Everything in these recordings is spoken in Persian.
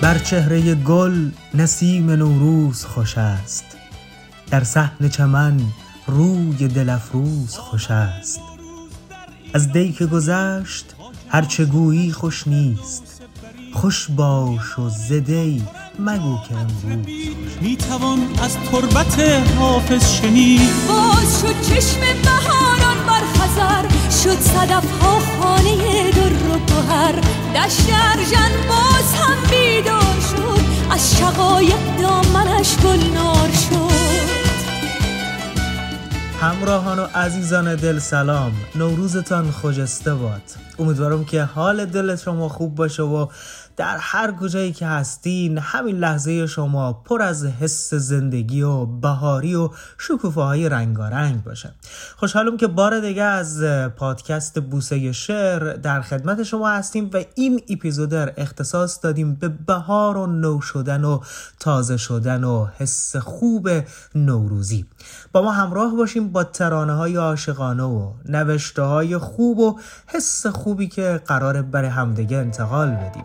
بر چهره گل نسیم نوروز خوش است. در صحن چمن روی دل افروز خوش است. از دی که گذشت هرچه گویی خوش نیست. خوش باش و زدی مگو که امروز می‌توان از تربت حافظ شنید. باز شد چشم بهاران بر خزر. شد صدف ها خانه در و گوهر دشت ارژن باز هم بیدار شد. از شقایق دامنش گلنار شد. همراهان و عزیزان دل سلام. نوروزتان خجسته باد. امیدوارم که حال دل شما خوب باشه و در هر کجایی که هستین همین لحظه شما پر از حس زندگی و بهاری و شکوفه رنگارنگ باشه. خوشحالم که بار دیگه از پادکست بوسه شعر در خدمت شما هستیم و این اپیزود اختصاص دادیم به بهار و نو شدن و تازه شدن و حس خوب نوروزی. با ما همراه باشیم با ترانه های عاشقانه و نوشته های خوب و حس خوبی که قرار برای همدیگه انتقال بدیم.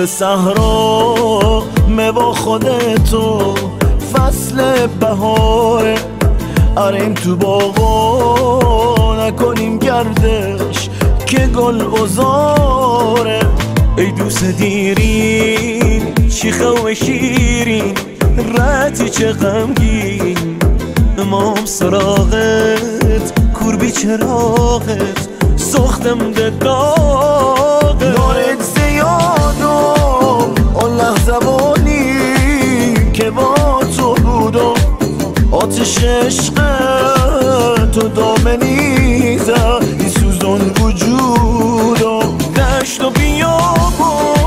به صحرا با خودتو فصل بهاره آریم تو باغا نکنیم گردش که گل بزاره ای دوست دیرین چیخه و شیرین رتی چه غمگین. امام سراغت کوربی چراغت سختم ده داغت آتش عشق تو دامنی زد این سوزان وجودم دشت و بیابون.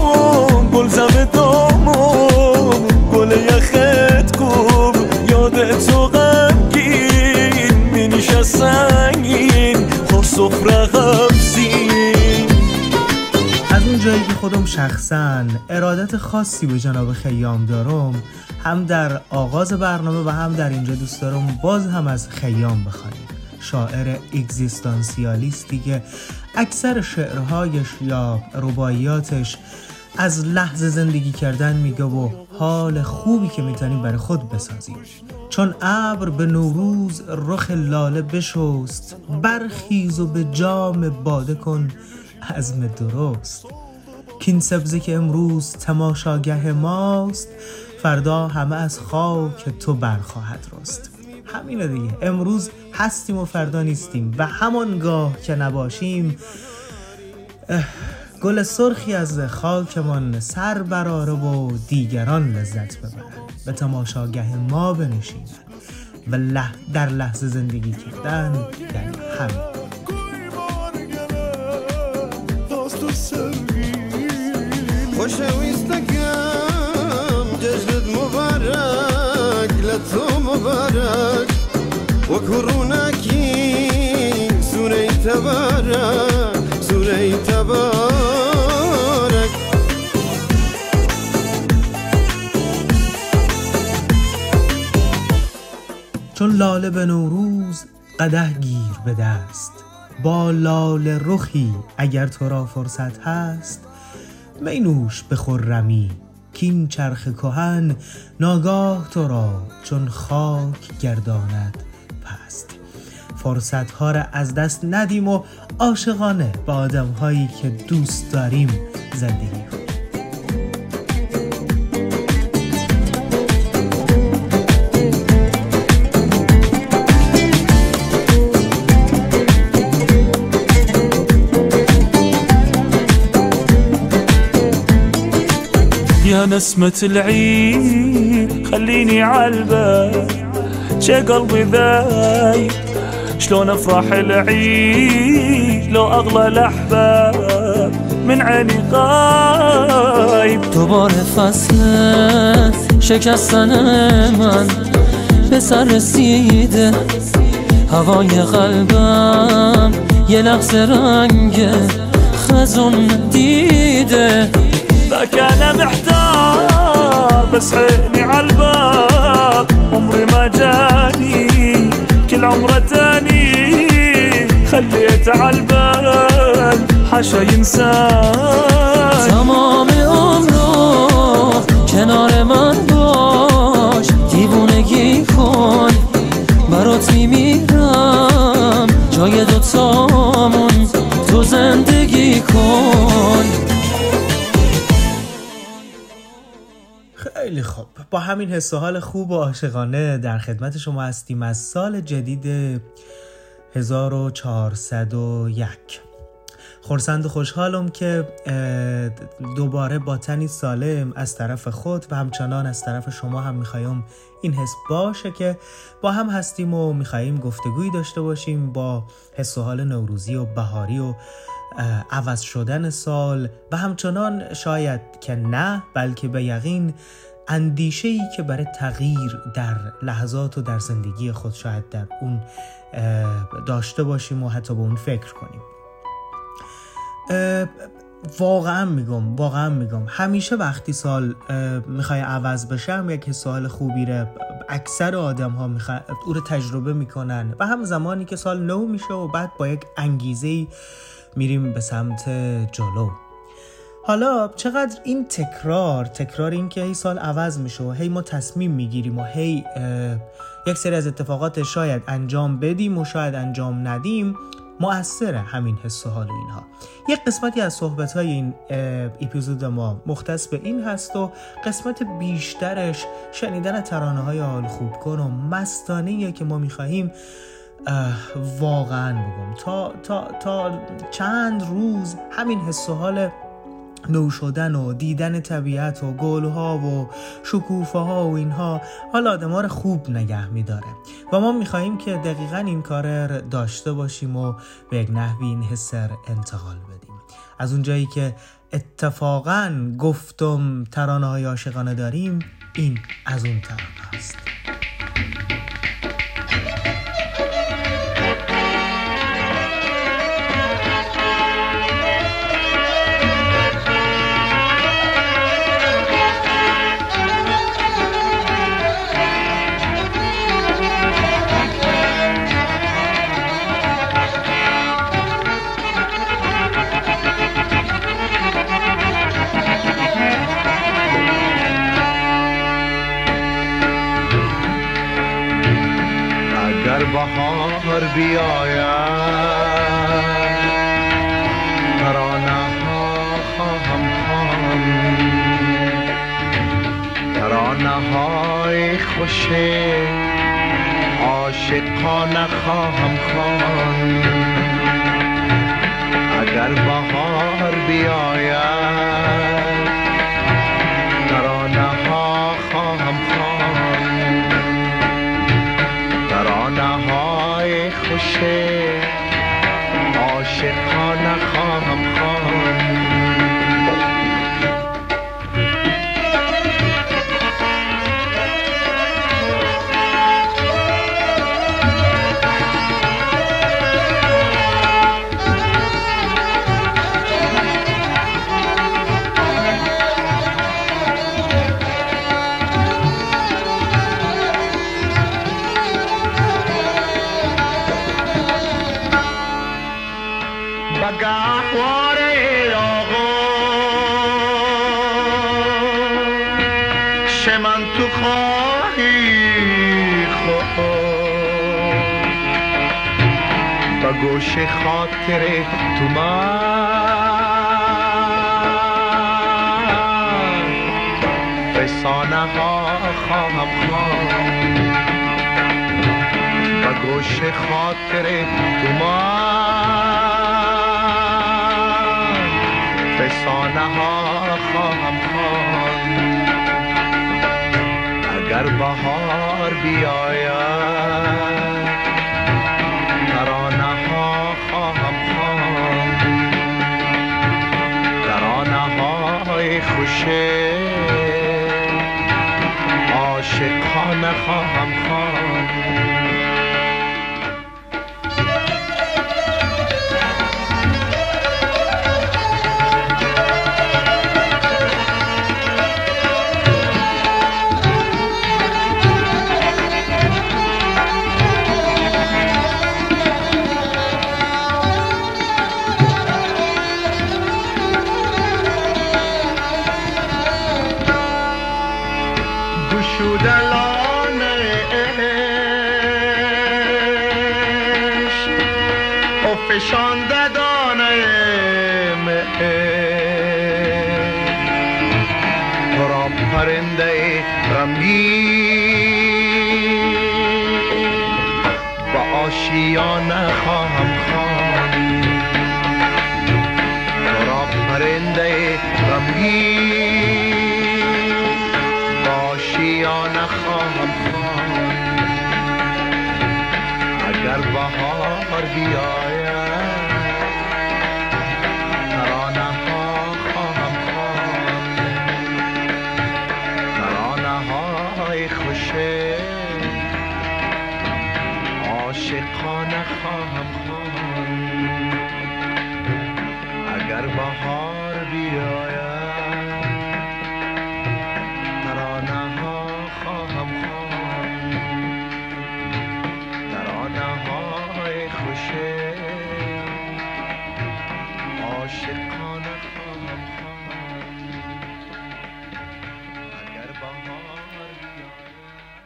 گل زم دامون گل یخت کوب یاد تو غمگین مینیش سنگین خب سفره جایی که خودم شخصا ارادت خاصی به جناب خیام دارم هم در آغاز برنامه و هم در اینجا دوست دارم باز هم از خیام بخوایم شاعر اگزیستانسیالیستی که اکثر شعرهایش یا رباعیاتش از لحظه زندگی کردن میگه و حال خوبی که می‌تونیم برای خود بسازیم. چون ابر به نوروز رخ لاله بشست برخیز و به جام باده کن عزم درست. کین سبزی که امروز تماشاگه ماست فردا همه از خاک تو برخواهد رست. همینه دیگه. امروز هستیم و فردا نیستیم و همانگاه که نباشیم گل سرخی از خاکمان سر براره و دیگران لذت ببرن به تماشاگه ما بنشینن و در لحظه زندگی کردن یعنی همین. خۆشەویستەکەم مبارەك وەکو ڕووناکی سوورەی تەبارە سوورەی تەبارەك چون لاله به نوروز قده گیر به دست با لاله رخی اگر تو را فرصت هست مینوش به خرمی کین چرخ کهن ناگاه تو را چون خاک گرداند پست. فرصت ها را از دست ندیم و عاشقانه با آدم هایی که دوست داریم زندگی کنیم. نسمة العيد خليني عالبال. شي قلبي ذايب شلون أفرح العيد لو أغلى الأحباب؟ من عيني غايب. دوباره فصل شکستن من به سر رسیده هوای قلبم یه لحظه رنگ خزون دیده. ذاك انا محتار بس عيني عالباب عمري ما جاني كل عمره تاني. خليت عالبال حاشا ينسان تمام عمرو کنار من باش. دیوونگی کن برات میمیرم. جای دوتامون تو زندگی کن. خیلی خوب. با همین حس و حال خوب و عاشقانه در خدمت شما هستیم از سال جدید 1401 خورسند و خوشحالم که دوباره با تنی سالم از طرف خود و همچنان از طرف شما هم می‌خوایم این حس باشه که با هم هستیم و می‌خواهیم گفتگویی داشته باشیم با حس و حال نوروزی و بهاری و عوض شدن سال و همچنان شاید که نه بلکه به یقین اندیشه ای که برای تغییر در لحظات و در زندگی خود شاید در اون داشته باشیم و حتی به اون فکر کنیم. واقعا میگم واقعا میگم. همیشه وقتی سال می‌خوای عوض بشه یک سال خوبی ره اکثر آدم ها میخوا... او رو تجربه می‌کنن. و هم زمانی که سال نو میشه و بعد با یک انگیزه میریم به سمت جلو. حالا چقدر این تکرار تکرار این که هی سال عوض میشه و هی ما تصمیم می‌گیریم و هی یک سری از اتفاقات شاید انجام بدیم و شاید انجام ندیم مؤثره همین حس و حال و اینها. یک قسمتی از صحبت های این اپیزود ما مختص به این هست و قسمت بیشترش شنیدن ترانه های حال خوب کن و مستانه که ما می‌خواهیم واقعا بگم. تا, تا, تا چند روز همین حس و حال نو شدن و دیدن طبیعت و گلها و شکوفه ها و اینها حالا آدم رو خوب نگه میداره. و ما میخواییم که دقیقا این کار رو داشته باشیم و به یک نحوی این حس رو انتقال بدیم. از اونجایی که اتفاقا گفتم ترانه های عاشقانه داریم این از اون ترانه است. بهار بیاید. ترانه ها خواهم خواند ترانه های خوش عاشقانه خواهم خواند اگر بهار بیاید. های خوش عاشقانه خواهم خواند گوش خاطر تو من فسانه ها خواهم خواند و گوش خاطر تو من افسانه ها خواهم خواند اگر بهار بیاید ترانه ها خواهم خواند ترانه های خوشه عاشقانه خواهم عاشقانه خواهم خواند. اگر بهار بیاید ترانه ها خواهم خواند. ترانه های خوشه خواهم بیاید.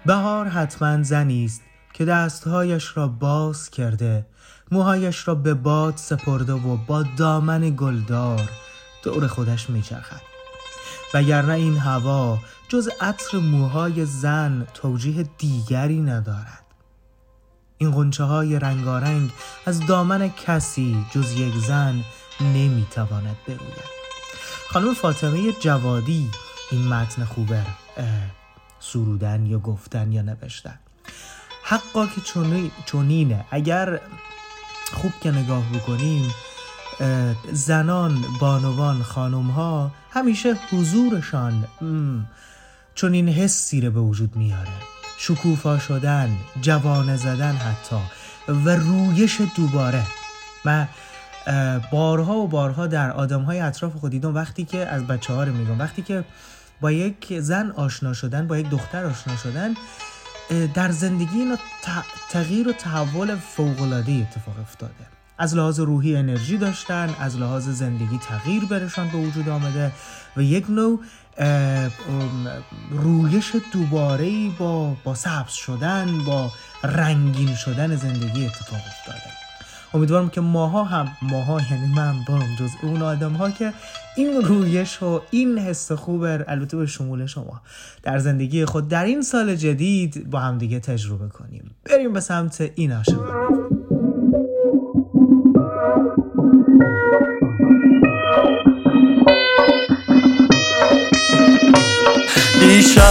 بهار حتما زنی است. که دستهایش را باز کرده موهایش را به باد سپرده و با دامن گلدار دور خودش میچرخد. وگرنه این هوا جز عطر موهای زن توجیه دیگری ندارد. این غنچه های رنگارنگ از دامن کسی جز یک زن نمی‌تواند بروید خانم فاطمه جوادی این متن خوبه سرودن یا گفتن یا نوشتن. حقا که چونی- چونینه. اگر خوب که نگاه بکنیم زنان بانوان خانم ها همیشه حضورشان چون این حسی رو به وجود میاره. شکوفا شدن جوانه زدن حتی و رویش دوباره. اه، بارها و بارها در آدم های اطراف خود دیدم وقتی که از بچه ها رو میگم. وقتی که با یک زن آشنا شدن با یک دختر آشنا شدن در زندگی اینا تغییر و تحول فوق‌العاده اتفاق افتاده. از لحاظ روحی انرژی داشتن از لحاظ زندگی تغییر برشان به وجود آمده و یک نوع رویش دوباره با با سبز شدن با رنگین شدن زندگی اتفاق افتاده. امیدوارم که ماها هم ماها یعنی من برم جز اون آدم ها که این رویش و این حس خوب البته به شمول شما. در زندگی خود در این سال جدید با هم دیگه تجربه کنیم. بریم به سمت این عاشقانه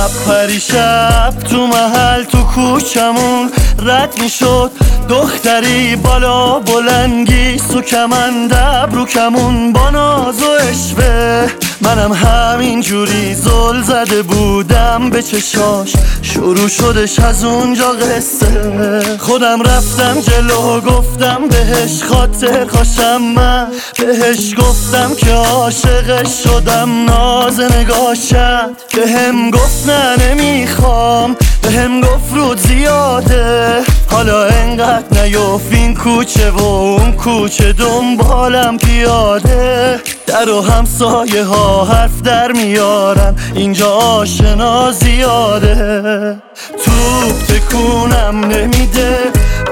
دیشب پریشب تو محل تو کوچمون رد می‌شد. دختری بالا بلنگی سو کمند ابرو کمون با ناز و اشوه منم همین جوری زل زده بودم به چشاش. شروع شدش از اونجا قصه. خودم رفتم جلو گفتم بهش خاطر خوشم من. بهش گفتم که عاشقش شدم ناز نگاه کرد بهم گفت نه نمی‌خوام. بهم گفت رود زیاده. حالا انقدر نیفت این کوچه و اون کوچه دنبالم پیاده. در و همسایه ها حرف در میارن. اینجا آشنا زیاده. توپ تکونم نمیده.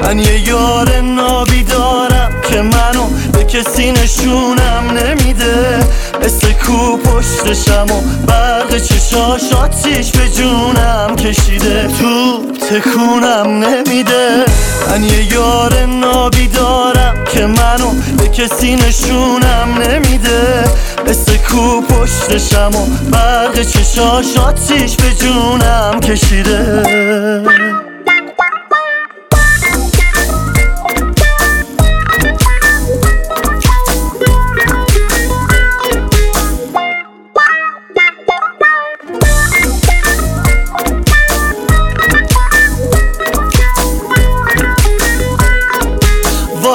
من یه یار نابی دارم که منو به کسی نشونم نمیده. مثل کو پشتشم و برق چشاش آتیش به جونم کشیده. تو تکونم نمیده. من یه یار نابی دارم منو به کسی نشونم نمیده. مثل کو پشتشم و برق چشاش آتیش به جونم کشیده.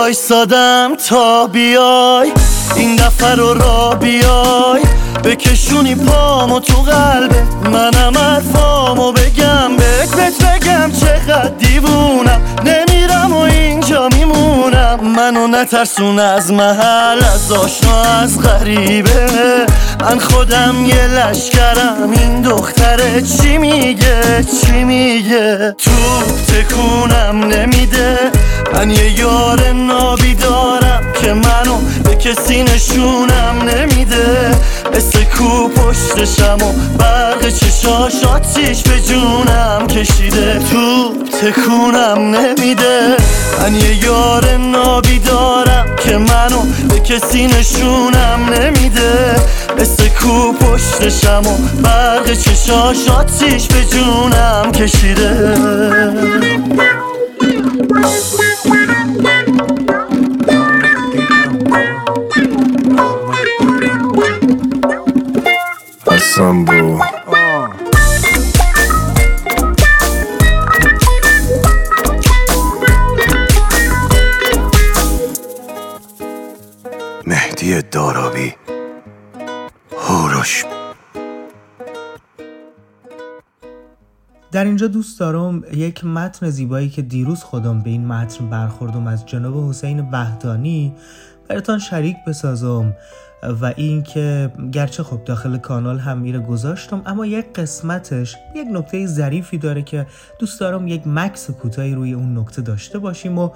وایسادم تا بیای. این دفعه رو را بیای. بکشونی پامو تو قلبه منم حرفامو بگم. بهت بگم چقدر دیوونم. نمیرم منو نترسون از محل از آشنا از غریبه. من خودم یه لشکرم این دختره چی میگه؟ چی میگه؟ تو تکونم نمیده. من یه یار نابی دارم که منو به کسی نشونم نمیده. مثل کو پشتشم و برق چشاش آتیش به جونم کشیده. تو تکونم نمیده. من یه یار نابی دارم که منو به کسی نشونم نمیده. مثل کو پشتشم و برق چشاش آتیش به جونم کشیده. Sambo. مهدی دارابی هوروش. در اینجا دوست دارم یک متن زیبایی که دیروز خودم به این متن برخوردم از جناب حسین وحدانی. براتان شریک بسازم. و اینکه گرچه خب داخل کانال هم میره گذاشتم اما یک قسمتش یک نکته ظریفی داره که دوست دارم یک مکس کوتاهی روی اون نکته داشته باشیم و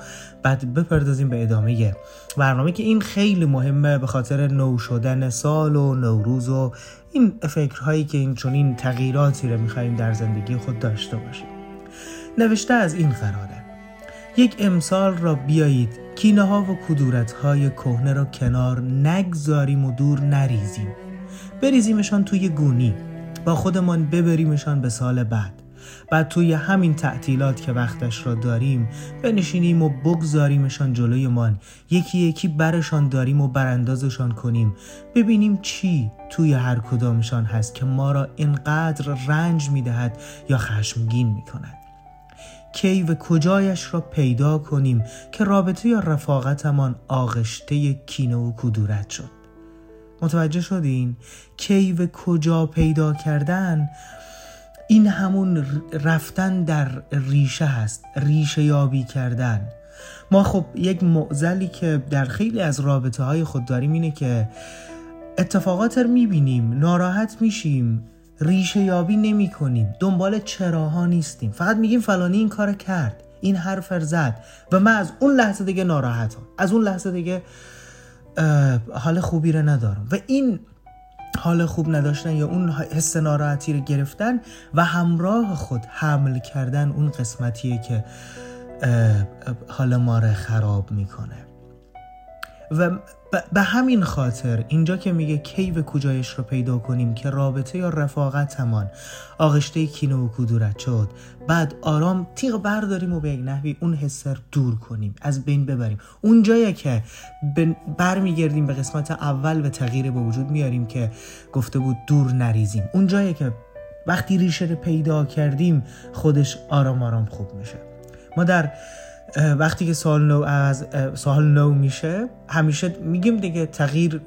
بعد بپردازیم به ادامه برنامه که این خیلی مهمه به خاطر نو شدن سال و نوروز و این فکرهایی که این چنین تغییراتی رو می‌خوایم در زندگی خود داشته باشیم. نوشته از این قراره یک امسال را بیایید کینه ها و کدورت های کهنه را کنار نگذاریم و دور نریزیم. بریزیمشان توی گونی با خودمان ببریمشان به سال بعد. بعد توی همین تعطیلات که وقتش را داریم بنشینیم و بگذاریمشان جلویمان. یکی یکی برشان داریم و براندازشان کنیم. ببینیم چی توی هر کدامشان هست که ما را اینقدر رنج می‌دهد یا خشمگین می‌کند. کی و کجایش را پیدا کنیم که رابطه یا رفاقتمان آغشته کینه و کدورت شد. متوجه شدین؟ کی و کجا پیدا کردن؟ این همون رفتن در ریشه هست ریشه یابی کردن. ما خب یک معزلی که در خیلی از رابطه های خود داریم اینه که اتفاقات رو می‌بینیم ناراحت میشیم. ریشه یابی نمی کنیم. دنبال چراها نیستیم. فقط میگیم فلانی این کار کرد. این حرف زد. و من از اون لحظه دیگه ناراحتم. از اون لحظه دیگه حال خوبی رو ندارم. و این حال خوب نداشتن یا اون حس ناراحتی رو گرفتن و همراه خود حمل کردن اون قسمتیه که حال ما رو خراب می‌کنه. و به همین خاطر اینجا که میگه کی و کجایش رو پیدا کنیم که رابطه یا رفاقتمان آغشته کینه و کدورت شد. بعد آرام تیغ برداریم و به یک نحوی اون حسر دور کنیم. از بین ببریم. اون جایی که برمیگردیم به قسمت اول و تغییر به وجود میاریم که گفته بود دور نریزیم. اون جایی که وقتی ریشه رو پیدا کردیم خودش آرام آرام خوب میشه. ما در وقتی که سال نو از سال نو میشه همیشه میگیم دیگه تغییر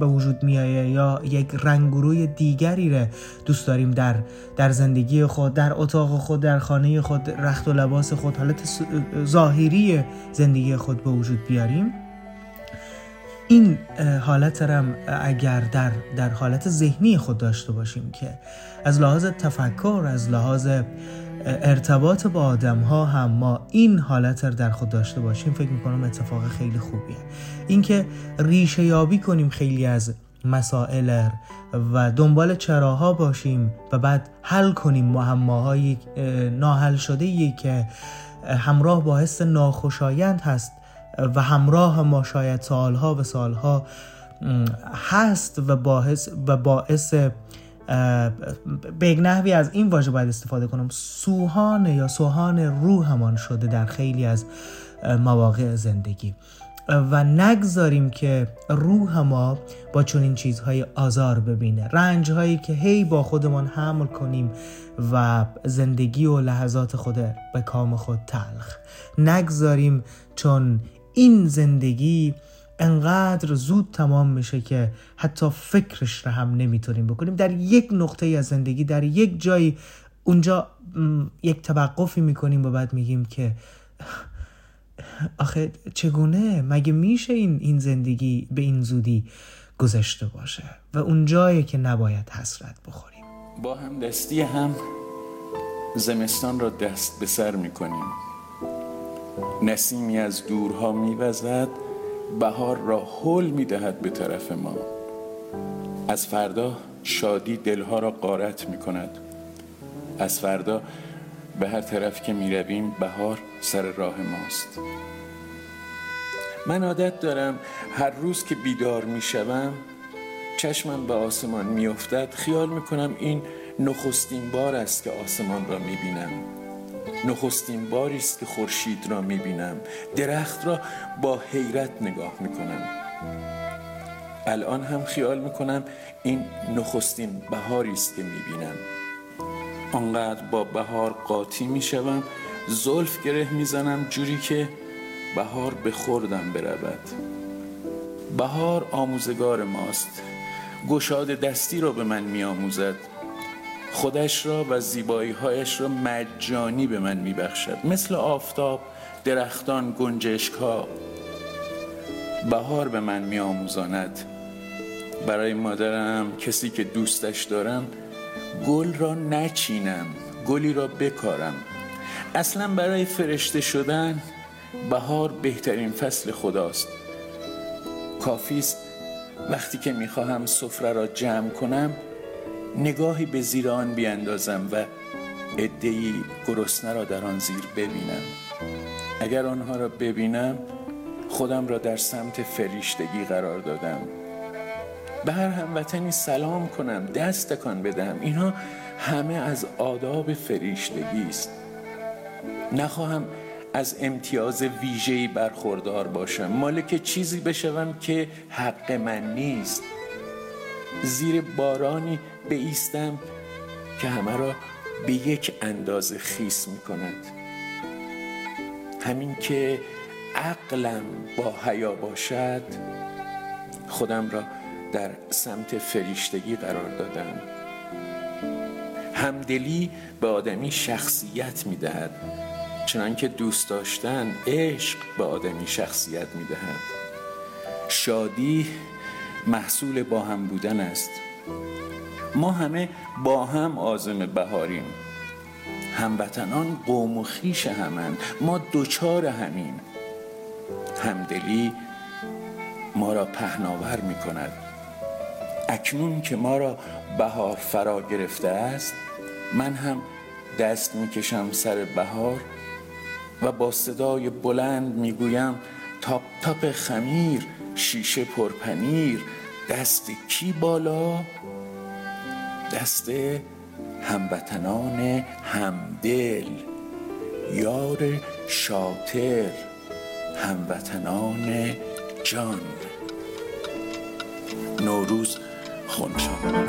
به وجود میایه یا یک رنگ روی دیگری رو دوست داریم در در زندگی خود در اتاق خود در خانه خود رخت و لباس خود حالت ظاهری زندگی خود به وجود بیاریم. این حالت رم اگر در, در حالت ذهنی خود داشته باشیم که از لحاظ تفکر از لحاظ ارتباط با آدم ها هم ما این حالت رو در خود داشته باشیم فکر می‌کنم اتفاق خیلی خوبیه. اینکه ریشه یابی کنیم خیلی از مسائل و دنبال چراها باشیم و بعد حل کنیم معماهای اه، ناحل شده ای که همراه با حس ناخوشایند هست و همراه ما شاید سالها و سالها هست و باعث و باعث به یک نحوی از این واژه باید استفاده کنم. سوهان یا سوهان روحمان شده در خیلی از مواقع زندگی. و نگذاریم که روح ما با چنین چیزهای آزار ببینه. رنج هایی که هی با خودمان حمل کنیم و زندگی و لحظات خود به کام خود تلخ. نگذاریم چون این زندگی انقدر زود تمام میشه که حتی فکرش رو هم نمی‌تونیم بکنیم. در یک نقطه از زندگی در یک جایی اونجا یک توقفی می‌کنیم و بعد میگیم که آخه چگونه؟ مگه میشه این این زندگی به این زودی گذشته باشه و اون جایی که نباید حسرت بخوریم؟ با هم دستی هم زمستان را دست به سر می کنیم نسیمی از دورها می وزد بهار را حل می دهد به طرف ما. از فردا شادی دلها را قارت می کند از فردا به هر طرف که می رویم بهار سر راه ماست. من عادت دارم هر روز که بیدار می شوم چشمم به آسمان می افتد خیال می کنم این نخستین بار است که آسمان را می بینم نخستین باری است که خورشید را می بینم درخت را با حیرت نگاه می کنم الان هم خیال می کنم این نخستین بهاری است که می بینم آنقدر با بهار قاطی می شوم زلف گره می زنم جوری که بهار به خوردم برود. بهار آموزگار ماست. گشاد دستی را به من می آموزد خودش را و زیبایی هایش را مجانی به من می بخشد مثل آفتاب درختان گنجشک ها بهار به من می آموزاند برای مادرم کسی که دوستش دارم گل را نچینم گلی را بکارم. اصلا برای فرشته شدن بهار بهترین فصل خداست. کافی است وقتی که می‌خواهم سفره را جمع کنم نگاهی به زیر آن بیاندازم و عدهای گرسنه را در آن زیر ببینم. اگر آنها را ببینم خودم را در سمت فریشتگی قرار دادم. به هر هموطنی سلام کنم دست تکان بدم اینها همه از آداب فریشتگی است. نخواهم از امتیاز ویژه‌ای برخوردار باشم. مالک چیزی بشوم که حق من نیست. زیر بارانی بیستم که همه را به یک اندازه خیس می کند همین که عقلم با حیا باشد خودم را در سمت فریشتگی قرار دادم. همدلی به آدمی شخصیت می دهد چنانکه دوست داشتن عشق به آدمی شخصیت می دهد شادی محصول با هم بودن است. ما همه با هم آزم بهاریم. هموطنان قوم و خیش همند ما دوچار همین همدلی ما را پهناور می کند اکنون که ما را بهار فرا گرفته است من هم دست می کشم سر بهار و با صدای بلند می گویم تاپ تاپ خمیر شیشه پرپنیر دست کی بالا؟ دست هموطنان همدل. یار شاطر هموطنان جان. نوروز خونشان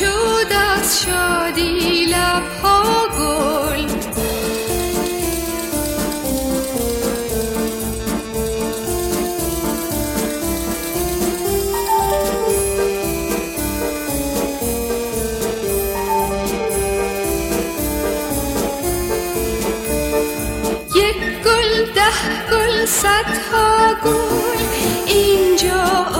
شد از شادی لبها گل. یک گل ده گل صدها گل. اینجا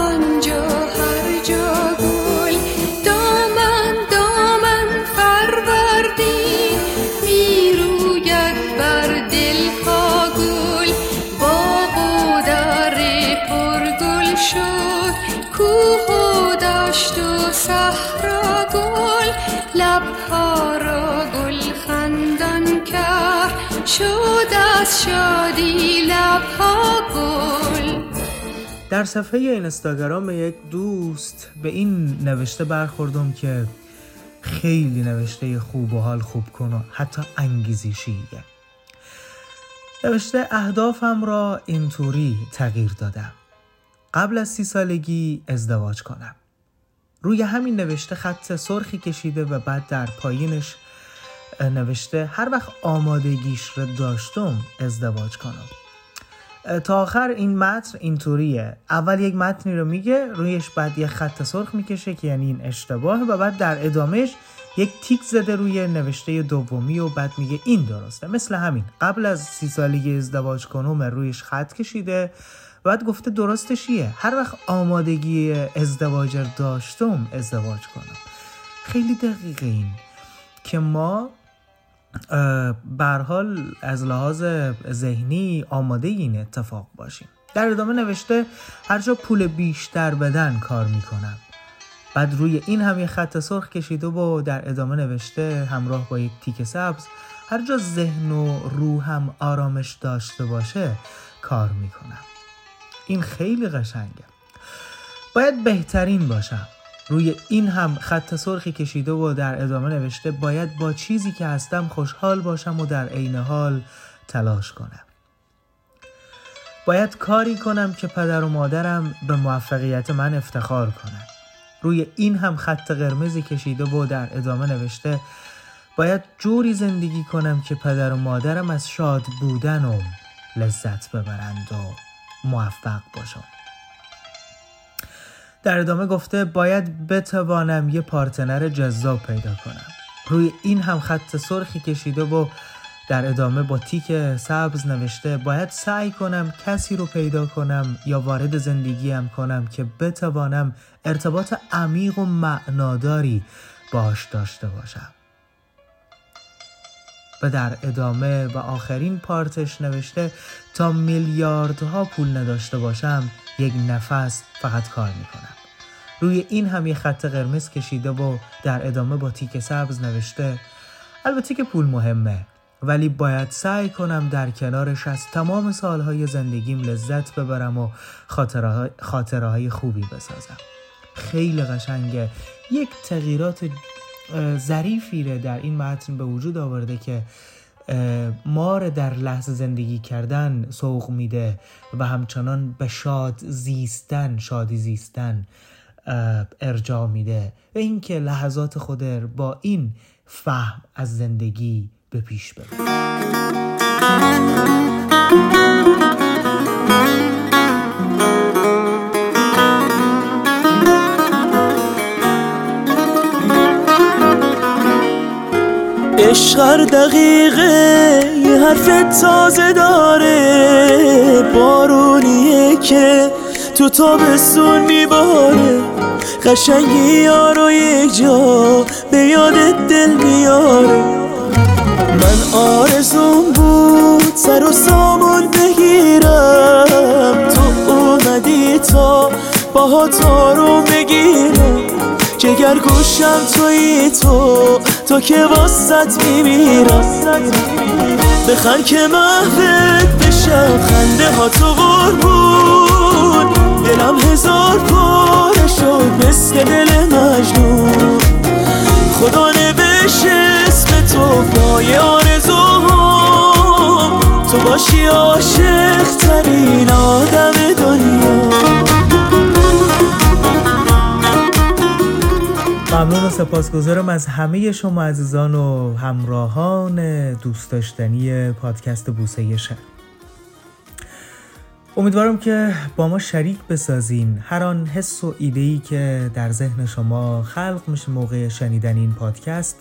در صفحه اینستاگرام یک دوست به این نوشته برخوردم که خیلی نوشته خوب و حال خوب کن و حتی انگیزشیه نوشته اهدافم را اینطوری تغییر دادم قبل از سی سالگی ازدواج کنم. روی همین نوشته خط سرخی کشیده و بعد در پایینش نوشته هر وقت آمادگیش رو داشتم ازدواج کنم. تا آخر این متن اینطوریه. اول یک متنی رو میگه رویش بعد یه خط سرخ می‌کشه که یعنی این اشتباهه و بعد در ادامهش یک تیک زده روی نوشته دومی و بعد میگه این درسته. مثل همین قبل از سی سالگی ازدواج کنم رویش خط کشیده. بعد گفته درستش چیه؟ هر وقت آمادگی ازدواج داشتم ازدواج کنم. خیلی دقیقه این که ما حال از لحاظ ذهنی آماده این اتفاق باشیم. در ادامه نوشته هر جا پول بیشتر بدن کار می‌کنم. بعد روی این هم یه خط سرخ کشیده و در ادامه نوشته همراه با یک تیک سبز هر جا ذهن و روحم آرامش داشته باشه کار می‌کنم. این خیلی قشنگه. باید بهترین باشم. روی این هم خط سرخی کشیده و در ادامه نوشته باید با چیزی که هستم خوشحال باشم و در عین حال تلاش کنم. باید کاری کنم که پدر و مادرم به موفقیت من افتخار کنن. روی این هم خط قرمزی کشیده و در ادامه نوشته باید جوری زندگی کنم که پدر و مادرم از شاد بودنم لذت ببرند و موفق باشم. در ادامه گفته باید بتوانم یه پارتنر جذاب پیدا کنم. روی این هم خط سرخی کشیده و در ادامه با تیک سبز نوشته باید سعی کنم کسی رو پیدا کنم یا وارد زندگیم کنم که بتوانم ارتباط عمیق و معناداری باش داشته باشم. و در ادامه و آخرین پارتش نوشته تا میلیاردها پول نداشته باشم یک نفس فقط کار می‌کنم. روی این هم یه خط قرمز کشیده و در ادامه با تیک سبز نوشته البته که پول مهمه ولی باید سعی کنم در کنارش از تمام سالهای زندگیم لذت ببرم و خاطره, های خوبی بسازم. خیلی قشنگه. یک تغییرات ظریفی رو در این متن به وجود آورده که ما رو در لحظه زندگی کردن سوق میده و همچنان به شاد زیستن شادی زیستن. ارجاع میده و اینکه لحظات خود با این فهم از زندگی به پیش بره. عشق دقیقه یه حرف تازه داره بارونیه که تو تابستون میباره قشنگی یارو یک جا به یاد دل میاره. من آرزون بود سر و سامون بگیرم. تو اومدی تا با رو بگیرم جگر گوشم توی تو تو که واسط میمیرم. بخند که محبت بشم خنده ها تو قربون دلم هزار پاره شد مثل دل مجنون. خدا نوشت اسم تو پای آرزوهام تو باشی عاشق ترین آدم دنیا. ممنون و سپاسگزارم از همه شما عزیزان و همراهان دوست داشتنی پادکست بوسه شهر. امیدوارم که با ما شریک بسازین. هر آن حس و ایده‌ای که در ذهن شما خلق میشه موقع شنیدن این پادکست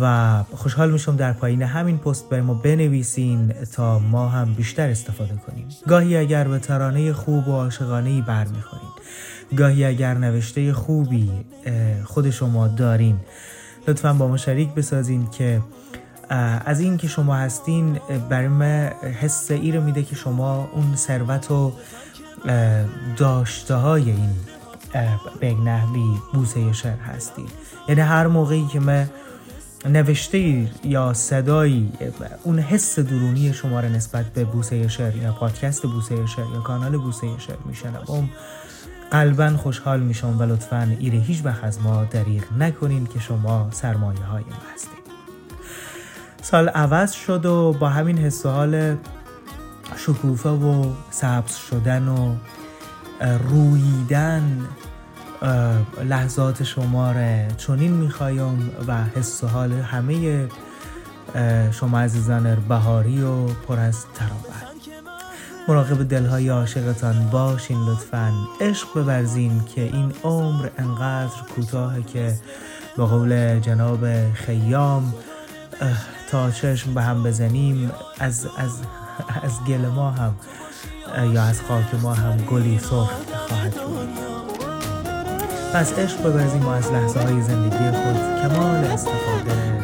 و خوشحال میشم در پایین همین پست برای ما بنویسین تا ما هم بیشتر استفاده کنیم. گاهی اگر به ترانه خوب و عاشقانه ای برمیخورین. گاهی اگر نوشته خوبی خود شما دارین. لطفا با ما شریک بسازین که از این که شما هستین برای من حس ای رو میده که شما اون ثروت و داشته های این به نحوی بوسه شعر هستی. یعنی هر موقعی که من نوشته یا صدایی اون حس درونی شما رو نسبت به بوسه شعر یا پادکست بوسه شعر یا کانال بوسه شعر میشنوم قلبا خوشحال میشم و لطفا ایره هیچ وقت از ما دریغ نکنین که شما سرمایه های ما هستین. سال عوض شد و با همین حس حال شکوفه و سبز شدن و اه، لحظات شما را چنین می‌خوایم و حس و حال همه شما عزیزان بهاری و پر از تراوت مراقب دلهای عاشقتان باشین لطفا. عشق بورزین که این عمر انقدر کوتاهه که با قول جناب خیام تا چشم به هم بزنیم از, از, از گل ما هم یا از خاک ما هم گلی سرخ خواهد بود پس عشق بورزیم و از لحظه های زندگی خود کمال استفاده.